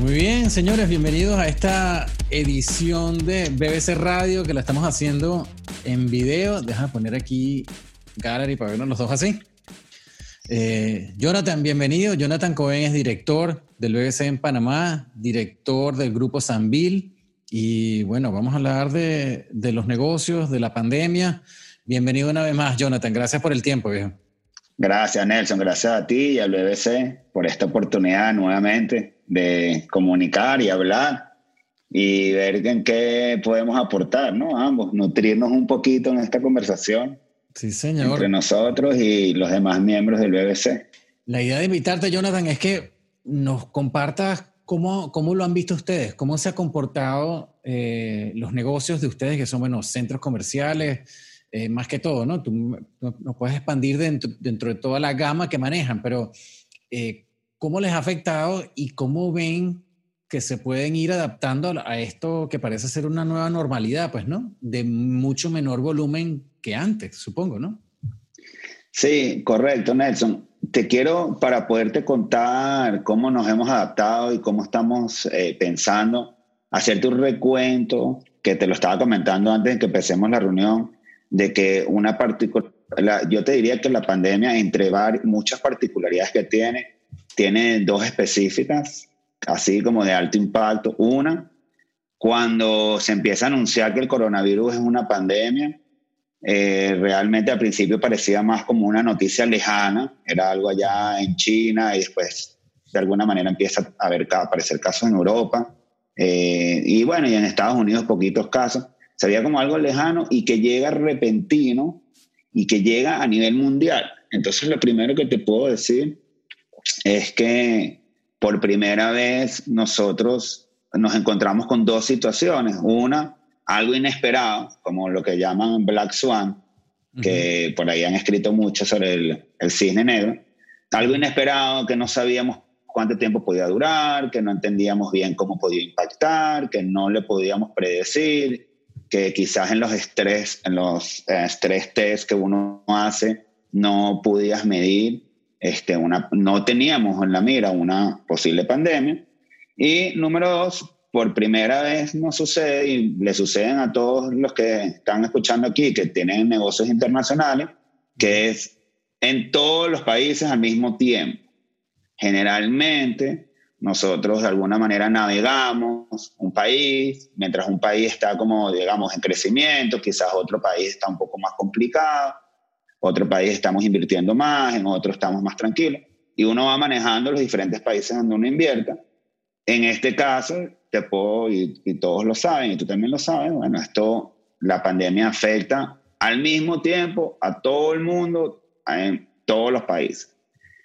Muy bien, señores, bienvenidos a esta edición de BBC Radio que la estamos haciendo en video. Deja poner aquí gallery para vernos los dos así. Eh, Jonathan, bienvenido. Jonathan Cohen es director del BBC en Panamá, director del grupo Sanvil. Y bueno, vamos a hablar de, de, los negocios, de la pandemia. Bienvenido una vez más, Jonathan. Gracias por el tiempo, viejo. Gracias, Nelson. Gracias a ti y al BBC por esta oportunidad nuevamente de comunicar y hablar y ver en qué podemos aportar, ¿no? Ambos, nutrirnos un poquito en esta conversación. Sí, señor. Entre nosotros y los demás miembros del BBC. La idea de invitarte, Jonathan, es que nos compartas cómo, cómo lo han visto ustedes, cómo se han comportado eh, los negocios de ustedes, que son, bueno, centros comerciales, eh, más que todo, ¿no? Tú nos puedes expandir dentro, dentro, de toda la gama que manejan, pero eh, ¿Cómo les ha afectado y cómo ven que se pueden ir adaptando a esto que parece ser una nueva normalidad, pues, ¿no? De mucho menor volumen que antes, supongo, ¿no? Sí, correcto, Nelson. Te quiero, para poderte contar cómo nos hemos adaptado y cómo estamos eh, pensando, hacerte un recuento que te lo estaba comentando antes de que empecemos la reunión, de que una particular, yo te diría que la pandemia, entre muchas particularidades que tiene, tiene dos específicas, así como de alto impacto. Una, cuando se empieza a anunciar que el coronavirus es una pandemia, eh, realmente al principio parecía más como una noticia lejana, era algo allá en China y después de alguna manera empieza a, haber, a aparecer casos en Europa. Eh, y bueno, y en Estados Unidos poquitos casos. Se veía como algo lejano y que llega repentino y que llega a nivel mundial. Entonces lo primero que te puedo decir es que por primera vez nosotros nos encontramos con dos situaciones. Una, algo inesperado, como lo que llaman Black Swan, que por ahí han escrito mucho sobre el, el cisne negro. Algo inesperado que no sabíamos cuánto tiempo podía durar, que no entendíamos bien cómo podía impactar, que no le podíamos predecir, que quizás en los estrés, en los eh, estrés test que uno hace no podías medir este, una, no teníamos en la mira una posible pandemia. Y número dos, por primera vez nos sucede y le suceden a todos los que están escuchando aquí que tienen negocios internacionales, que es en todos los países al mismo tiempo. Generalmente nosotros de alguna manera navegamos un país, mientras un país está como, digamos, en crecimiento, quizás otro país está un poco más complicado otro país estamos invirtiendo más, en otro estamos más tranquilos, y uno va manejando los diferentes países donde uno invierta. En este caso, te puedo, y, y todos lo saben, y tú también lo sabes, bueno, esto, la pandemia afecta al mismo tiempo a todo el mundo, en todos los países.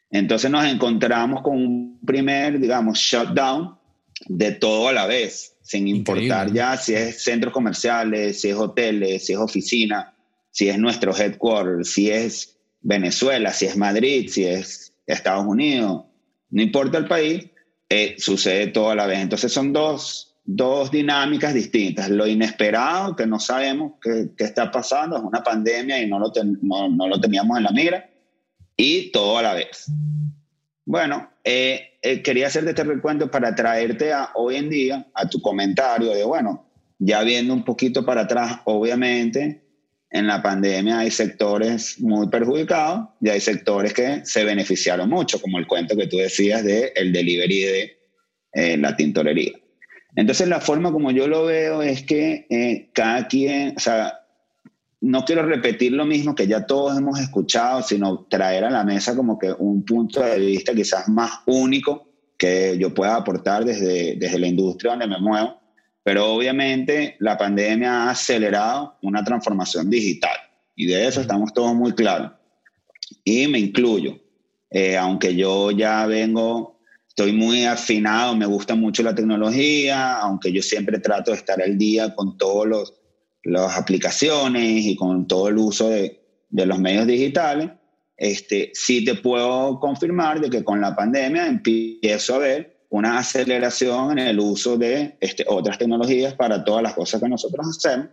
Entonces nos encontramos con un primer, digamos, shutdown de todo a la vez, sin importar ya si es centros comerciales, si es hoteles, si es oficina, si es nuestro headquarter, si es Venezuela, si es Madrid, si es Estados Unidos, no importa el país, eh, sucede todo a la vez. Entonces son dos, dos dinámicas distintas. Lo inesperado, que no sabemos qué, está pasando, es una pandemia y no lo, no, no, lo teníamos en la mira, y todo a la vez. Bueno, eh, eh, quería hacerte este recuento para traerte a hoy en día a tu comentario de, bueno, ya viendo un poquito para atrás, obviamente, en la pandemia hay sectores muy perjudicados y hay sectores que se beneficiaron mucho, como el cuento que tú decías de el delivery de eh, la tintorería. Entonces la forma como yo lo veo es que eh, cada quien, o sea, no quiero repetir lo mismo que ya todos hemos escuchado, sino traer a la mesa como que un punto de vista quizás más único que yo pueda aportar desde, desde la industria donde me muevo pero obviamente la pandemia ha acelerado una transformación digital y de eso estamos todos muy claros. Y me incluyo, eh, aunque yo ya vengo, estoy muy afinado, me gusta mucho la tecnología, aunque yo siempre trato de estar al día con todas las aplicaciones y con todo el uso de, de los medios digitales, este, sí te puedo confirmar de que con la pandemia empiezo a ver una aceleración en el uso de este, otras tecnologías para todas las cosas que nosotros hacemos.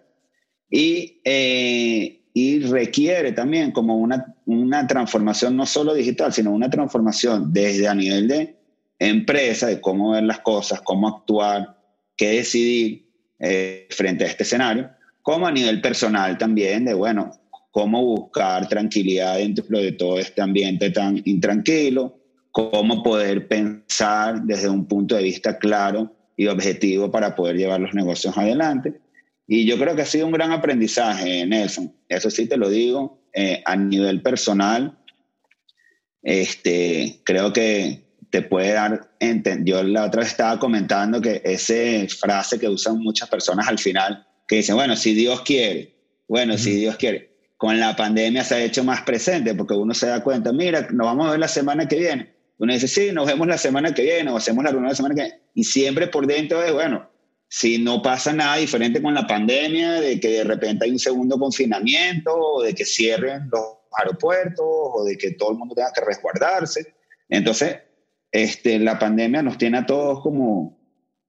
Y, eh, y requiere también como una, una, transformación no solo digital, sino una transformación desde a nivel de empresa, de cómo ver las cosas, cómo actuar, qué decidir eh, frente a este escenario, como a nivel personal también, de, bueno, cómo buscar tranquilidad dentro de todo este ambiente tan intranquilo, cómo poder pensar desde un punto de vista claro y objetivo para poder llevar los negocios adelante. Y yo creo que ha sido un gran aprendizaje, Nelson. Eso sí te lo digo, eh, a nivel personal, este, creo que te puede dar, yo la otra vez estaba comentando que esa frase que usan muchas personas al final, que dicen, bueno, si Dios quiere, bueno, si Dios quiere, con la pandemia se ha hecho más presente porque uno se da cuenta, mira, nos vamos a ver la semana que viene. Uno dice, sí, nos vemos la semana que viene o hacemos la reunión la semana que viene. Y siempre por dentro es, bueno, si no pasa nada diferente con la pandemia, de que de repente hay un segundo confinamiento, o de que cierren los aeropuertos, o de que todo el mundo tenga que resguardarse. Entonces, este, la pandemia nos tiene a todos como,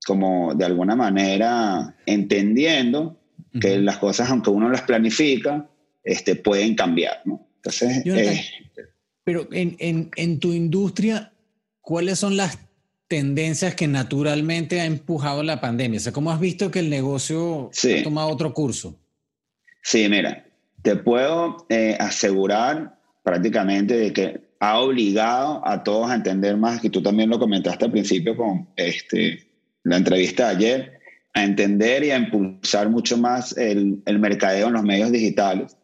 como de alguna manera entendiendo que las cosas, aunque uno las planifica, este, pueden cambiar. ¿no? Entonces, eh, pero en, en, en tu industria, ¿cuáles son las tendencias que naturalmente ha empujado la pandemia? O sea, ¿cómo has visto que el negocio ha tomado otro curso? Sí, mira, te puedo eh, asegurar prácticamente de que ha obligado a todos a entender más, y tú también lo comentaste al principio con este, la entrevista de ayer, a entender y a impulsar mucho más el, el mercadeo en los medios digitales,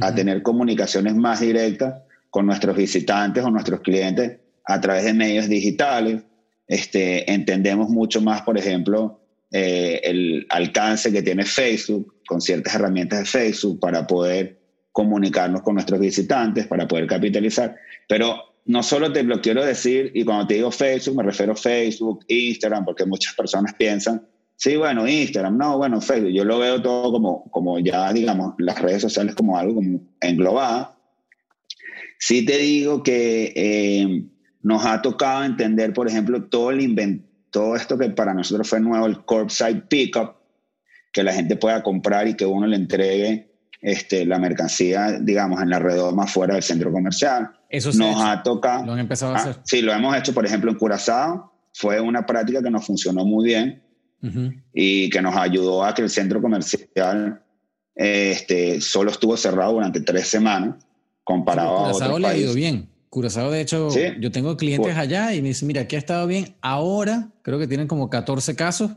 a tener comunicaciones más directas con nuestros visitantes o nuestros clientes a través de medios digitales, este, entendemos mucho más, por ejemplo, eh, el alcance que tiene Facebook con ciertas herramientas de Facebook para poder comunicarnos con nuestros visitantes, para poder capitalizar. Pero no solo te lo quiero decir, y cuando te digo Facebook, me refiero a Facebook, Instagram, porque muchas personas piensan, sí, bueno, Instagram, no, bueno, Facebook. Yo lo veo todo como, como ya, digamos, las redes sociales como algo como englobado. Sí te digo que... Eh, nos ha tocado entender, por ejemplo, todo el todo esto que para nosotros fue nuevo, el curbside pickup, que la gente pueda comprar y que uno le entregue este, la mercancía, digamos, en la redoma fuera del centro comercial. Eso nos ha, tocado. Lo han empezado a hacer. Sí, lo hemos hecho, por ejemplo, en Curazao. Fue una práctica que nos funcionó muy bien y que nos ayudó a que el centro comercial este, solo estuvo cerrado durante tres semanas comparado a otros le ha ido bien. Curazao, de hecho, yo tengo clientes allá y me dicen, mira, aquí ha estado bien. Ahora creo que tienen como 14 casos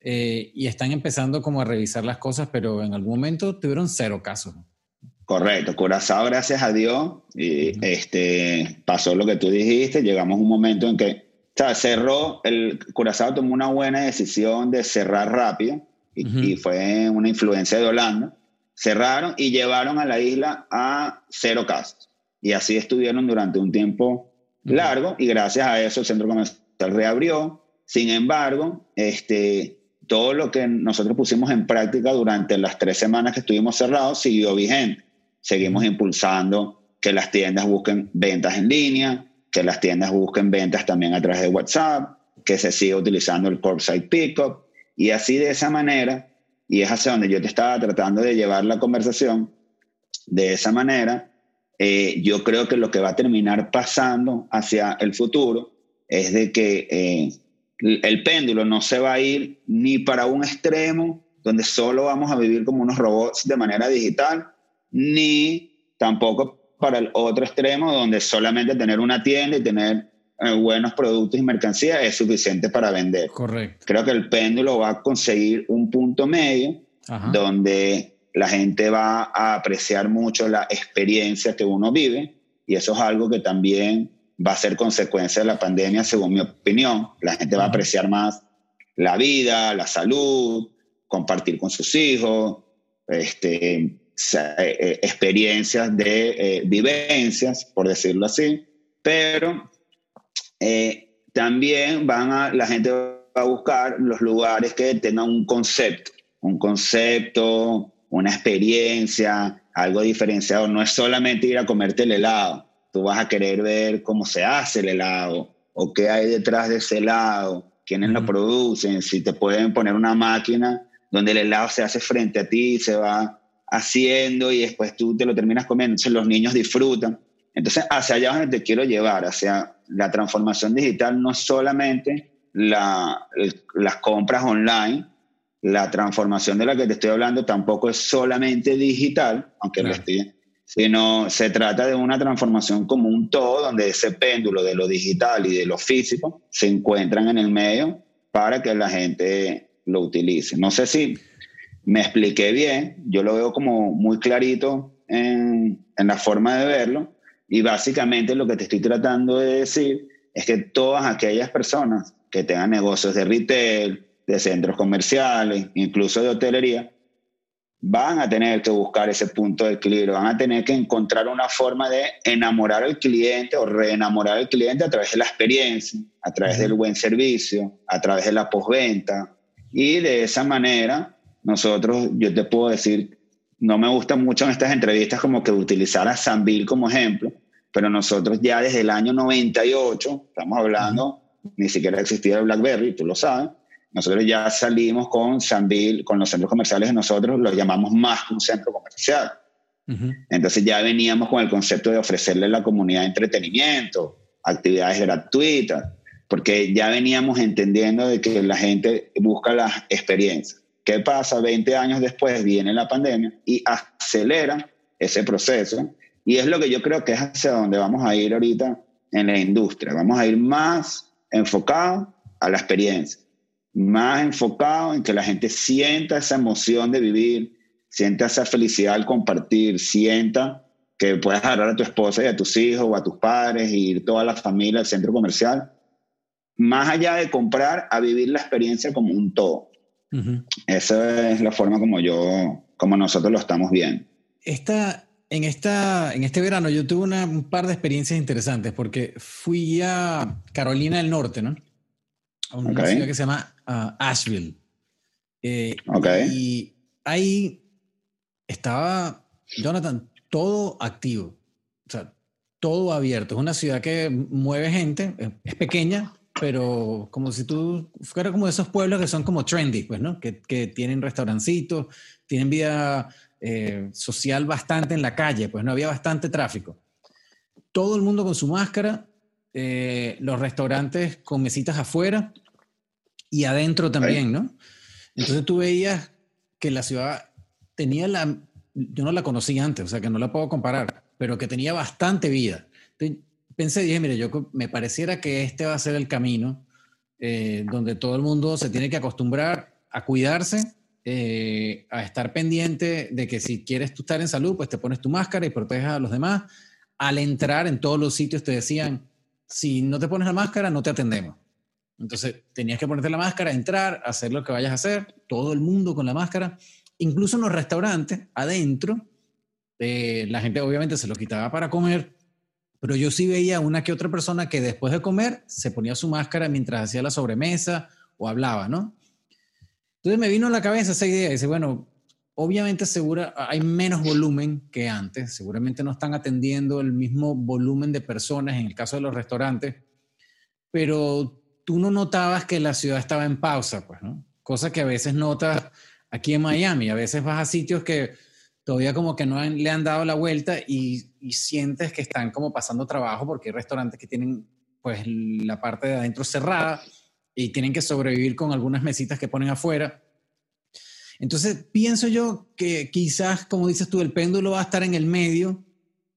eh, y están empezando como a revisar las cosas, pero en algún momento tuvieron cero casos. Correcto, Curazao, gracias a Dios, y este, pasó lo que tú dijiste, llegamos a un momento en que o sea, cerró, el Curazao tomó una buena decisión de cerrar rápido y, y fue una influencia de Holanda. Cerraron y llevaron a la isla a cero casos. Y así estuvieron durante un tiempo largo y gracias a eso el centro comercial reabrió. Sin embargo, este, todo lo que nosotros pusimos en práctica durante las tres semanas que estuvimos cerrados siguió vigente. Seguimos impulsando que las tiendas busquen ventas en línea, que las tiendas busquen ventas también a través de WhatsApp, que se siga utilizando el curbside pickup y así de esa manera, y es hacia donde yo te estaba tratando de llevar la conversación, de esa manera eh, yo creo que lo que va a terminar pasando hacia el futuro es de que eh, el péndulo no se va a ir ni para un extremo donde solo vamos a vivir como unos robots de manera digital, ni tampoco para el otro extremo donde solamente tener una tienda y tener buenos productos y mercancías es suficiente para vender. Correcto. Creo que el péndulo va a conseguir un punto medio donde la gente va a apreciar mucho la experiencia que uno vive y eso es algo que también va a ser consecuencia de la pandemia, según mi opinión. La gente va a apreciar más la vida, la salud, compartir con sus hijos, este, eh, experiencias de eh, vivencias, por decirlo así, pero también van a, la gente va a buscar los lugares que tengan un concepto, un concepto, una experiencia, algo diferenciado. No es solamente ir a comerte el helado. Tú vas a querer ver cómo se hace el helado o qué hay detrás de ese helado, quiénes lo producen, si te pueden poner una máquina donde el helado se hace frente a ti, se va haciendo y después tú te lo terminas comiendo. Entonces los niños disfrutan. Entonces, hacia allá donde te quiero llevar, hacia la transformación digital, no solamente la, las compras online, la transformación de la que te estoy hablando tampoco es solamente digital, aunque lo estoy, sino se trata de una transformación como un todo, donde ese péndulo de lo digital y de lo físico se encuentran en el medio para que la gente lo utilice. No sé si me expliqué bien, yo lo veo como muy clarito en, en la forma de verlo y básicamente lo que te estoy tratando de decir es que todas aquellas personas que tengan negocios de retail, de centros comerciales, incluso de hotelería, van a tener que buscar ese punto de equilibrio, van a tener que encontrar una forma de enamorar al cliente o reenamorar al cliente a través de la experiencia, a través del buen servicio, a través de la postventa. Y de esa manera, nosotros, yo te puedo decir, no me gusta mucho en estas entrevistas como que utilizar a Sanville como ejemplo, pero nosotros ya desde el año 98, estamos hablando, ni siquiera existía el BlackBerry, tú lo sabes, nosotros ya salimos con Sanville, con los centros comerciales de nosotros, los llamamos más que un centro comercial. Entonces ya veníamos con el concepto de ofrecerle a la comunidad entretenimiento, actividades gratuitas, porque ya veníamos entendiendo de que la gente busca las experiencias. ¿Qué pasa? 20 años después viene la pandemia y acelera ese proceso. Y es lo que yo creo que es hacia donde vamos a ir ahorita en la industria. Vamos a ir más enfocado a la experiencia más enfocado en que la gente sienta esa emoción de vivir, sienta esa felicidad al compartir, sienta que puedes agarrar a tu esposa y a tus hijos o a tus padres y ir toda la familia al centro comercial, más allá de comprar, a vivir la experiencia como un todo. Esa es la forma como yo, como nosotros lo estamos viendo. Esta, en, esta, en este verano yo tuve un par de experiencias interesantes porque fui a Carolina del Norte, ¿no? A una ciudad que se llama Asheville. Eh, y ahí estaba, Jonathan, todo activo, o sea, todo abierto. Es una ciudad que mueve gente, es pequeña, pero como si tú fuera como de esos pueblos que son como trendy, pues, ¿no? Que, que tienen restaurancitos, tienen vida eh, social bastante en la calle, pues no había bastante tráfico. Todo el mundo con su máscara, eh, los restaurantes con mesitas afuera, y adentro también, ¿no? Entonces tú veías que la ciudad tenía la, yo no la conocía antes, o sea que no la puedo comparar, pero que tenía bastante vida. Entonces, pensé, dije, mire, yo me pareciera que este va a ser el camino eh, donde todo el mundo se tiene que acostumbrar a cuidarse, eh, a estar pendiente de que si quieres tú estar en salud, pues te pones tu máscara y proteges a los demás. Al entrar en todos los sitios te decían, si no te pones la máscara, no te atendemos. Entonces tenías que ponerte la máscara, entrar, hacer lo que vayas a hacer, todo el mundo con la máscara, incluso en los restaurantes, adentro, eh, la gente obviamente se lo quitaba para comer, pero yo sí veía una que otra persona que después de comer se ponía su máscara mientras hacía la sobremesa o hablaba, ¿no? Entonces me vino a la cabeza esa idea, dice, bueno, obviamente segura, hay menos volumen que antes, seguramente no están atendiendo el mismo volumen de personas en el caso de los restaurantes, pero tú no notabas que la ciudad estaba en pausa, pues, ¿no? Cosa que a veces notas aquí en Miami. A veces vas a sitios que todavía como que no le han dado la vuelta y, sientes que están como pasando trabajo porque hay restaurantes que tienen pues la parte de adentro cerrada y tienen que sobrevivir con algunas mesitas que ponen afuera. Entonces pienso yo que quizás, como dices tú, el péndulo va a estar en el medio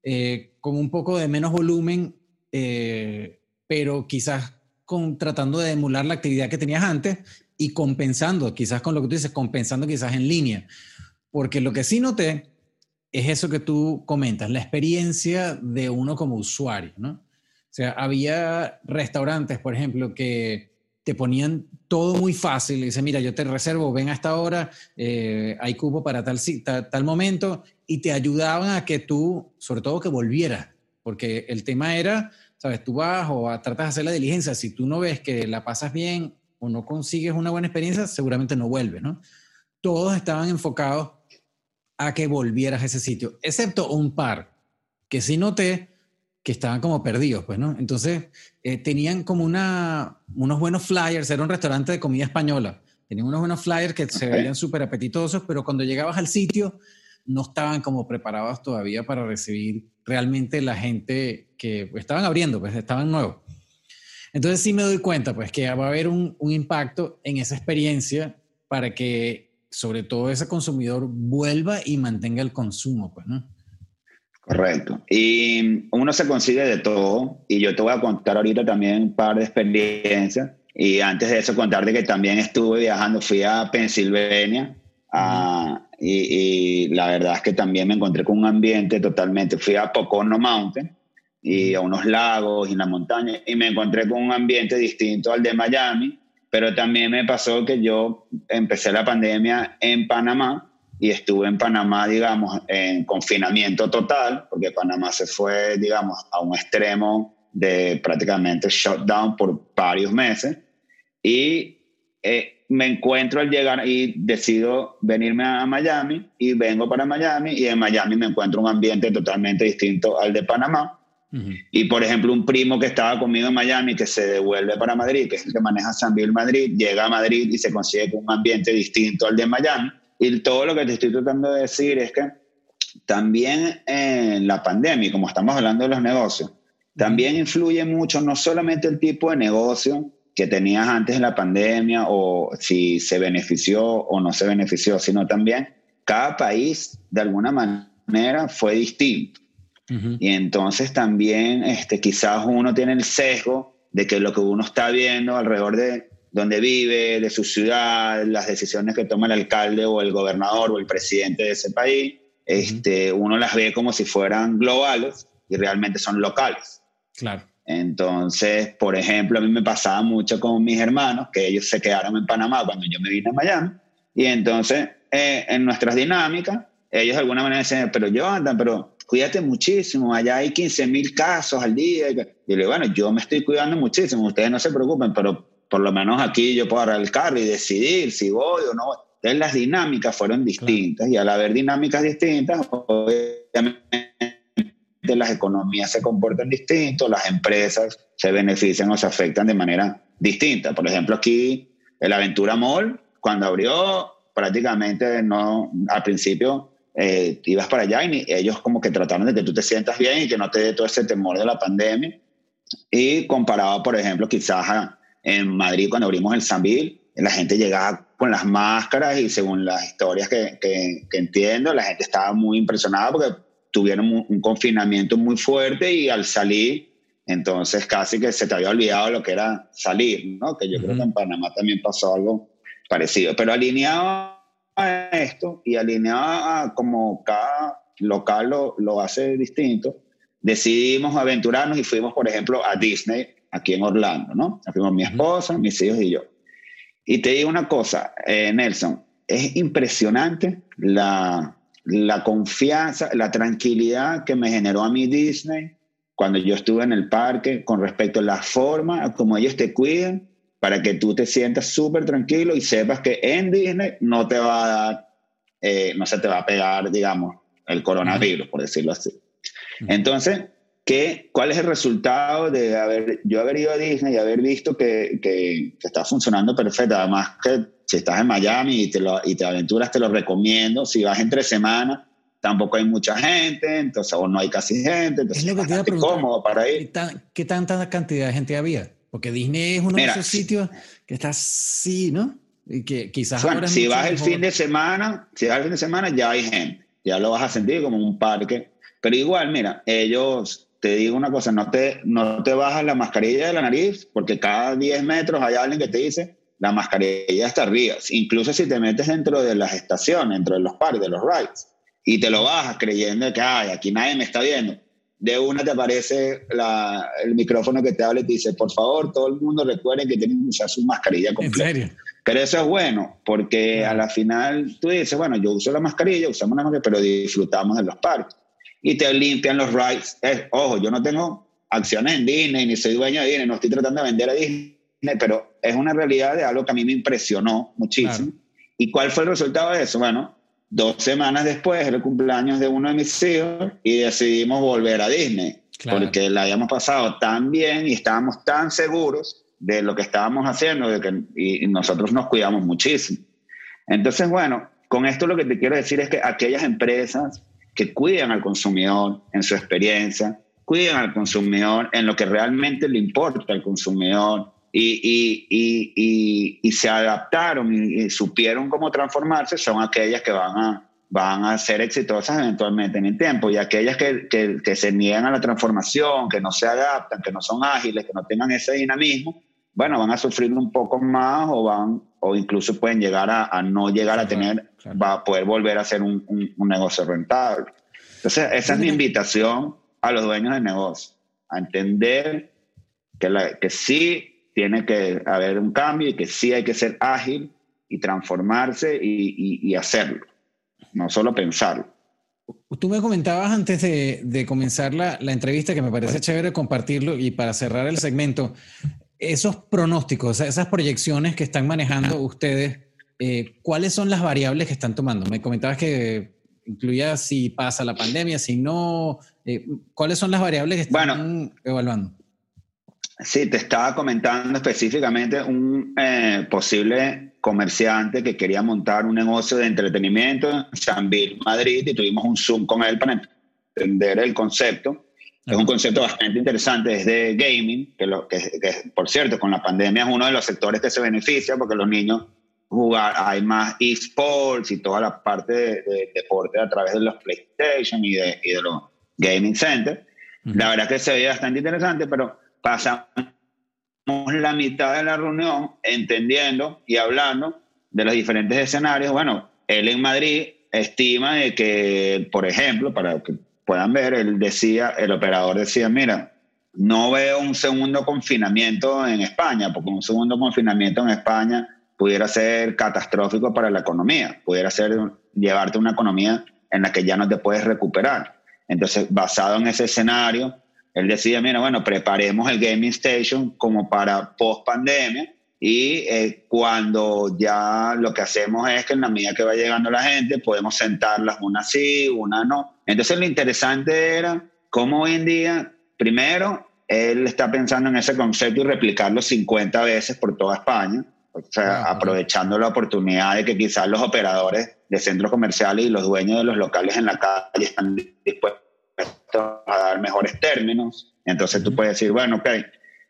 eh, con un poco de menos volumen, eh, pero quizás tratando de emular la actividad que tenías antes y compensando, quizás con lo que tú dices, compensando quizás en línea. Porque lo que sí noté es eso que tú comentas, la experiencia de uno como usuario, ¿no? O sea, había restaurantes, por ejemplo, que te ponían todo muy fácil. Y dice, mira, yo te reservo, ven a esta hora, eh, hay cupo para tal, tal, tal momento, y te ayudaban a que tú, sobre todo que volvieras, porque el tema era ¿sabes? Tú vas o tratas de hacer la diligencia, si tú no ves que la pasas bien o no consigues una buena experiencia, seguramente no vuelves, ¿no? Todos estaban enfocados a que volvieras a ese sitio, excepto un par que sí noté que estaban como perdidos, pues, ¿no? Entonces, eh, tenían como una, unos buenos flyers, era un restaurante de comida española, tenían unos buenos flyers que se veían súper apetitosos, pero cuando llegabas al sitio no estaban como preparados todavía para recibir realmente la gente que estaban abriendo, pues estaban nuevos. Entonces sí me doy cuenta, pues, que va a haber un, un impacto en esa experiencia para que sobre todo ese consumidor vuelva y mantenga el consumo, pues, ¿no? Correcto. Y uno se consigue de todo, y yo te voy a contar ahorita también un par de experiencias. Y antes de eso, contarte que también estuve viajando, fui a Pensilvania, y, la verdad es que también me encontré con un ambiente totalmente. Fui a Pocono Mountain y a unos lagos y una montaña, y me encontré con un ambiente distinto al de Miami, pero también me pasó que yo empecé la pandemia en Panamá y estuve en Panamá, digamos, en confinamiento total, porque Panamá se fue, digamos, a un extremo de prácticamente shutdown por varios meses. Y eh, me encuentro al llegar y decido venirme a Miami y vengo para Miami y en Miami me encuentro un ambiente totalmente distinto al de Panamá. Y por ejemplo, un primo que estaba conmigo en Miami que se devuelve para Madrid, que es el que maneja San Bill Madrid, llega a Madrid y se consigue un ambiente distinto al de Miami y todo lo que te estoy tratando de decir es que también en la pandemia, como estamos hablando de los negocios, también influye mucho no solamente el tipo de negocio que tenías antes de la pandemia o si se benefició o no se benefició, sino también cada país de alguna manera fue distinto. Y entonces también este, quizás uno tiene el sesgo de que lo que uno está viendo alrededor de donde vive, de su ciudad, las decisiones que toma el alcalde o el gobernador o el presidente de ese país, este, uno las ve como si fueran globales y realmente son locales. Claro. Entonces, por ejemplo, a mí me pasaba mucho con mis hermanos, que ellos se quedaron en Panamá cuando yo me vine a Miami, y entonces eh, en nuestras dinámicas, ellos de alguna manera decían, pero yo anda, pero cuídate muchísimo, allá hay 15 mil casos al día. Y yo le digo, bueno, yo me estoy cuidando muchísimo, ustedes no se preocupen, pero por lo menos aquí yo puedo agarrar el carro y decidir si voy o no. Entonces las dinámicas fueron distintas y al haber dinámicas distintas, obviamente las economías se comportan distintos, las empresas se benefician o se afectan de manera distinta. Por ejemplo, aquí el Aventura Mall, cuando abrió, prácticamente no, al principio eh, ibas para allá y ellos como que trataron de que tú te sientas bien y que no te dé todo ese temor de la pandemia. Y comparado, por ejemplo, quizás a, en Madrid cuando abrimos el Sambil, la gente llegaba con las máscaras y según las historias que, que, entiendo, la gente estaba muy impresionada porque tuvieron un, confinamiento muy fuerte y al salir, entonces casi que se te había olvidado lo que era salir, ¿no? Que yo creo que en Panamá también pasó algo parecido. Pero alineado a esto y alineado a como cada local lo, lo hace distinto, decidimos aventurarnos y fuimos, por ejemplo, a Disney aquí en Orlando, ¿no? Fuimos mi esposa, mis hijos y yo. Y te digo una cosa, eh, Nelson, es impresionante la, la confianza, la tranquilidad que me generó a mí Disney cuando yo estuve en el parque con respecto a la forma como ellos te cuidan para que tú te sientas súper tranquilo y sepas que en Disney no te va a dar, eh, no se te va a pegar, digamos, el coronavirus, por decirlo así. Entonces, ¿Qué, ¿Cuál es el resultado de haber, yo haber ido a Disney y haber visto que, que, está funcionando perfecto? Además que si estás en Miami y te, lo, y te aventuras, te lo recomiendo. Si vas entre semanas, tampoco hay mucha gente, entonces o no hay casi gente, entonces es, lo que cómodo para ir. ¿Qué, tanta cantidad de gente había? Porque Disney es uno de esos sitios que está así, ¿no? Y que quizás bueno, si vas el fin de semana, si vas el fin de semana ya hay gente, ya lo vas a sentir como un parque. Pero igual, mira, ellos te digo una cosa, no te, no te bajas la mascarilla de la nariz, porque cada 10 metros hay alguien que te dice, la mascarilla está arriba. Incluso si te metes dentro de las estaciones, dentro de los parques, de los rides, y te lo bajas creyendo que, ay, aquí nadie me está viendo. De una te aparece la, el micrófono que te habla y te dice, por favor, todo el mundo recuerde que tienen que usar su mascarilla completa. ¿En serio? Pero eso es bueno, porque a la final tú dices, bueno, yo uso la mascarilla, usamos la mascarilla, pero disfrutamos de los parques y te limpian los rights. ojo, yo no tengo acciones en Disney, ni soy dueño de Disney, no estoy tratando de vender a Disney, pero es una realidad de algo que a mí me impresionó muchísimo. ¿Y cuál fue el resultado de eso? Bueno, dos semanas después era el cumpleaños de uno de mis hijos y decidimos volver a Disney, porque la habíamos pasado tan bien y estábamos tan seguros de lo que estábamos haciendo de que, y nosotros nos cuidamos muchísimo. Entonces, bueno, con esto lo que te quiero decir es que aquellas empresas que cuiden al consumidor en su experiencia, cuiden al consumidor en lo que realmente le importa al consumidor y, y, y, y se adaptaron y, supieron cómo transformarse son aquellas que van a, van a ser exitosas eventualmente en el tiempo. Y aquellas que, que, que se niegan a la transformación, que no se adaptan, que no son ágiles, que no tengan ese dinamismo, bueno, van a sufrir un poco más o van o incluso pueden llegar a, no llegar a tener, va a poder volver a ser un, un, negocio rentable. Entonces, esa es mi invitación a los dueños de negocio, a entender que, la, que sí tiene que haber un cambio y que sí hay que ser ágil y transformarse y, y, hacerlo, no solo pensarlo. Tú me comentabas antes de, de comenzar la, la, entrevista que me parece chévere compartirlo y para cerrar el segmento, esos pronósticos, esas proyecciones que están manejando ustedes, eh, ¿cuáles son las variables que están tomando? Me comentabas que incluía si pasa la pandemia, si no, eh, ¿cuáles son las variables que están evaluando? Sí, te estaba comentando específicamente un eh, posible comerciante que quería montar un negocio de entretenimiento en Sanville, Madrid, y tuvimos un Zoom con él para entender el concepto. Es un concepto bastante interesante, es de gaming, que, lo, que, por cierto, con la pandemia es uno de los sectores que se beneficia porque los niños jugar, hay más esports y toda la parte de, deporte a través de los PlayStation y de, y de los gaming centers. La verdad que se veía bastante interesante, pero pasamos la mitad de la reunión entendiendo y hablando de los diferentes escenarios. Bueno, él en Madrid estima que, por ejemplo, para que puedan ver, él decía, el operador decía, mira, no veo un segundo confinamiento en España, porque un segundo confinamiento en España pudiera ser catastrófico para la economía, pudiera ser llevarte una economía en la que ya no te puedes recuperar. Entonces, basado en ese escenario, él decía, mira, bueno, preparemos el gaming station como para post pandemia y eh, cuando ya lo que hacemos es que en la medida que va llegando la gente, podemos sentarlas una sí, una no. Entonces lo interesante era cómo hoy en día, primero, él está pensando en ese concepto y replicarlo 50 veces por toda España. O sea, aprovechando la oportunidad de que quizás los operadores de centros comerciales y los dueños de los locales en la calle están dispuestos a dar mejores términos. Entonces tú puedes decir, bueno, ok,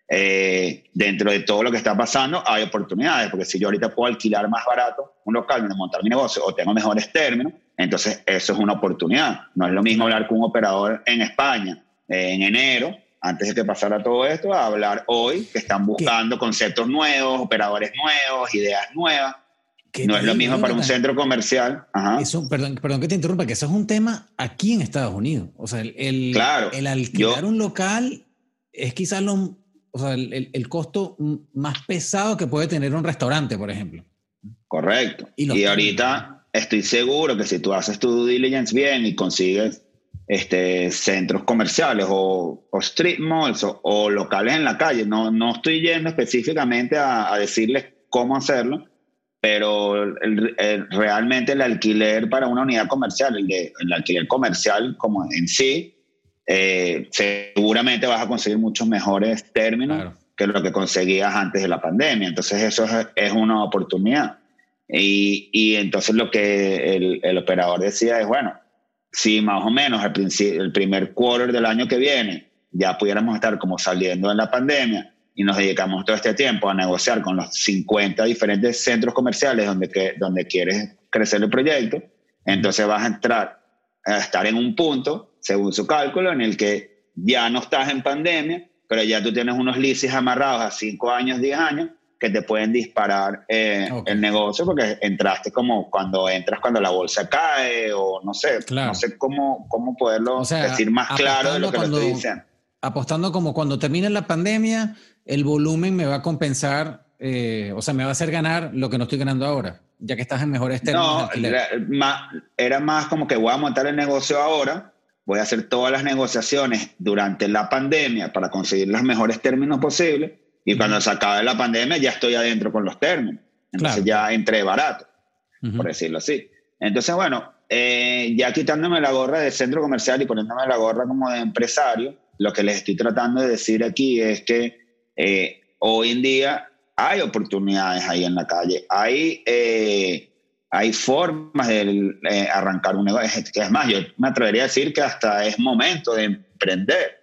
eh, dentro de todo lo que está pasando hay oportunidades, porque si yo ahorita puedo alquilar más barato un local donde montar mi negocio o tengo mejores términos, entonces eso es una oportunidad. No es lo mismo hablar con un operador en España en enero, antes de que pasara todo esto, a hablar hoy, que están buscando conceptos nuevos, operadores nuevos, ideas nuevas. No es lo mismo para un centro comercial. Eso, perdón, perdón que te interrumpa, que eso es un tema aquí en Estados Unidos. O sea, el, claro, el alquilar un local es quizás lo, o sea, el, el, costo más pesado que puede tener un restaurante, por ejemplo. Correcto. Y, ahorita estoy seguro que si tú haces tu due diligence bien y consigues este, centros comerciales o, o street malls o, locales en la calle, no, no estoy yendo específicamente a, a decirles cómo hacerlo, pero realmente el alquiler para una unidad comercial, el, de, el alquiler comercial como en sí, eh, seguramente vas a conseguir muchos mejores términos que lo que conseguías antes de la pandemia. Entonces eso es, una oportunidad. Y, y, entonces lo que el, el, operador decía es, bueno, si más o menos al el primer quarter del año que viene ya pudiéramos estar como saliendo de la pandemia y nos dedicamos todo este tiempo a negociar con los 50 diferentes centros comerciales donde, que, donde quieres crecer el proyecto, entonces vas a entrar a estar en un punto según su cálculo, en el que ya no estás en pandemia, pero ya tú tienes unos lisis amarrados a 5 años, 10 años, que te pueden disparar eh, el negocio porque entraste como cuando entras cuando la bolsa cae o no sé, no sé cómo, cómo poderlo decir más claro de lo que lo estoy diciendo. Apostando como cuando termine la pandemia, el volumen me va a compensar, eh, o sea, me va a hacer ganar lo que no estoy ganando ahora, ya que estás en mejores términos. No, era más, era más como que voy a montar el negocio ahora voy a hacer todas las negociaciones durante la pandemia para conseguir los mejores términos posibles y cuando se acabe la pandemia ya estoy adentro con los términos. Entonces ya entré barato, por decirlo así. Entonces, bueno, eh, ya quitándome la gorra de centro comercial y poniéndome la gorra como de empresario, lo que les estoy tratando de decir aquí es que eh, hoy en día hay oportunidades ahí en la calle. Hay, eh, hay formas de eh, arrancar un negocio. Es más, yo me atrevería a decir que hasta es momento de emprender,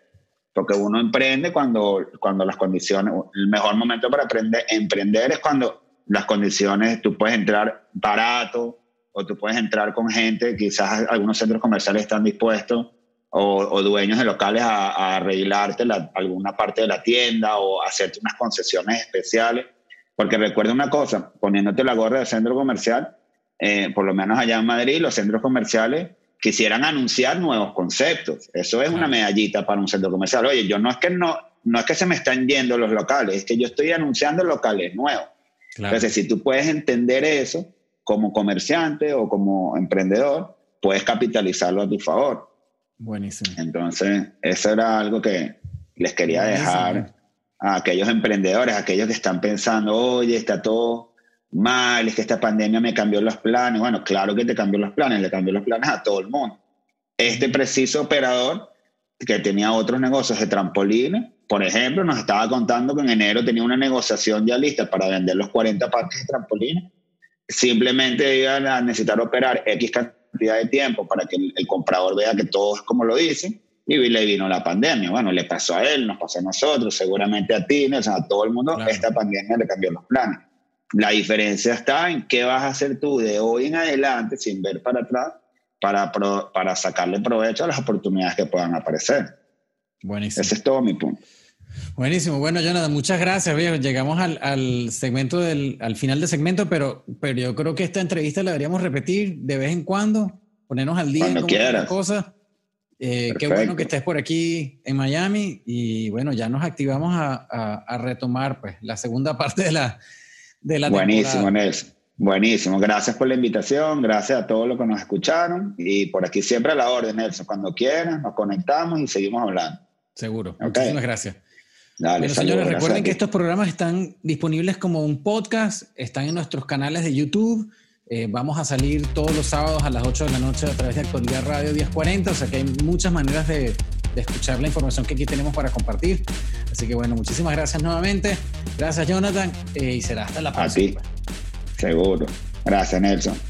porque uno emprende cuando, cuando las condiciones, el mejor momento para aprender, emprender es cuando las condiciones, tú puedes entrar barato o tú puedes entrar con gente, quizás algunos centros comerciales están dispuestos o, dueños de locales a, a arreglarte alguna parte de la tienda o hacerte unas concesiones especiales. Porque recuerda una cosa, poniéndote la gorra del centro comercial, eh, por lo menos allá en Madrid, los centros comerciales quisieran anunciar nuevos conceptos. Eso es una medallita para un centro comercial. Oye, yo no es que no, no es que se me están yendo los locales, es que yo estoy anunciando locales nuevos. Entonces, si tú puedes entender eso como comerciante o como emprendedor, puedes capitalizarlo a tu favor. Buenísimo. Entonces, eso era algo que les quería dejar a aquellos emprendedores, a aquellos que están pensando, oye, está todo mal, es que esta pandemia me cambió los planes. Bueno, claro que te cambió los planes, le cambió los planes a todo el mundo. Este preciso operador que tenía otros negocios de trampolines, por ejemplo, nos estaba contando que en enero tenía una negociación ya lista para vender los 40 parques de trampolines. Simplemente iban a necesitar operar X cantidad de tiempo para que el, comprador vea que todo es como lo dicen y le vino la pandemia. Bueno, le pasó a él, nos pasó a nosotros, seguramente a ti, o sea, a todo el mundo, esta pandemia le cambió los planes. La diferencia está en qué vas a hacer tú de hoy en adelante, sin ver para atrás, para, para sacarle provecho a las oportunidades que puedan aparecer. Buenísimo. Ese es todo mi punto. Buenísimo. Bueno, Jonathan, muchas gracias. Llegamos al, al, segmento del, al final del segmento, pero, pero yo creo que esta entrevista la deberíamos repetir de vez en cuando, ponernos al día Cuando quieras. cosas. Eh, qué bueno que estés por aquí en Miami y bueno, ya nos activamos a, a, a retomar pues, la segunda parte de la, Buenísimo, Nelson. Buenísimo. Gracias por la invitación. Gracias a todos los que nos escucharon. Y por aquí siempre a la orden, Nelson. Cuando quieran, nos conectamos y seguimos hablando. Seguro. Muchísimas gracias. Dale, señores, recuerden que estos programas están disponibles como un podcast, están en nuestros canales de YouTube. Eh, vamos a salir todos los sábados a las 8 de la noche a través de Actualidad Radio 1040, o sea que hay muchas maneras de, de escuchar la información que aquí tenemos para compartir. Así que bueno, muchísimas gracias nuevamente. Gracias Jonathan eh, y será hasta la próxima. A ti. Seguro. Gracias Nelson.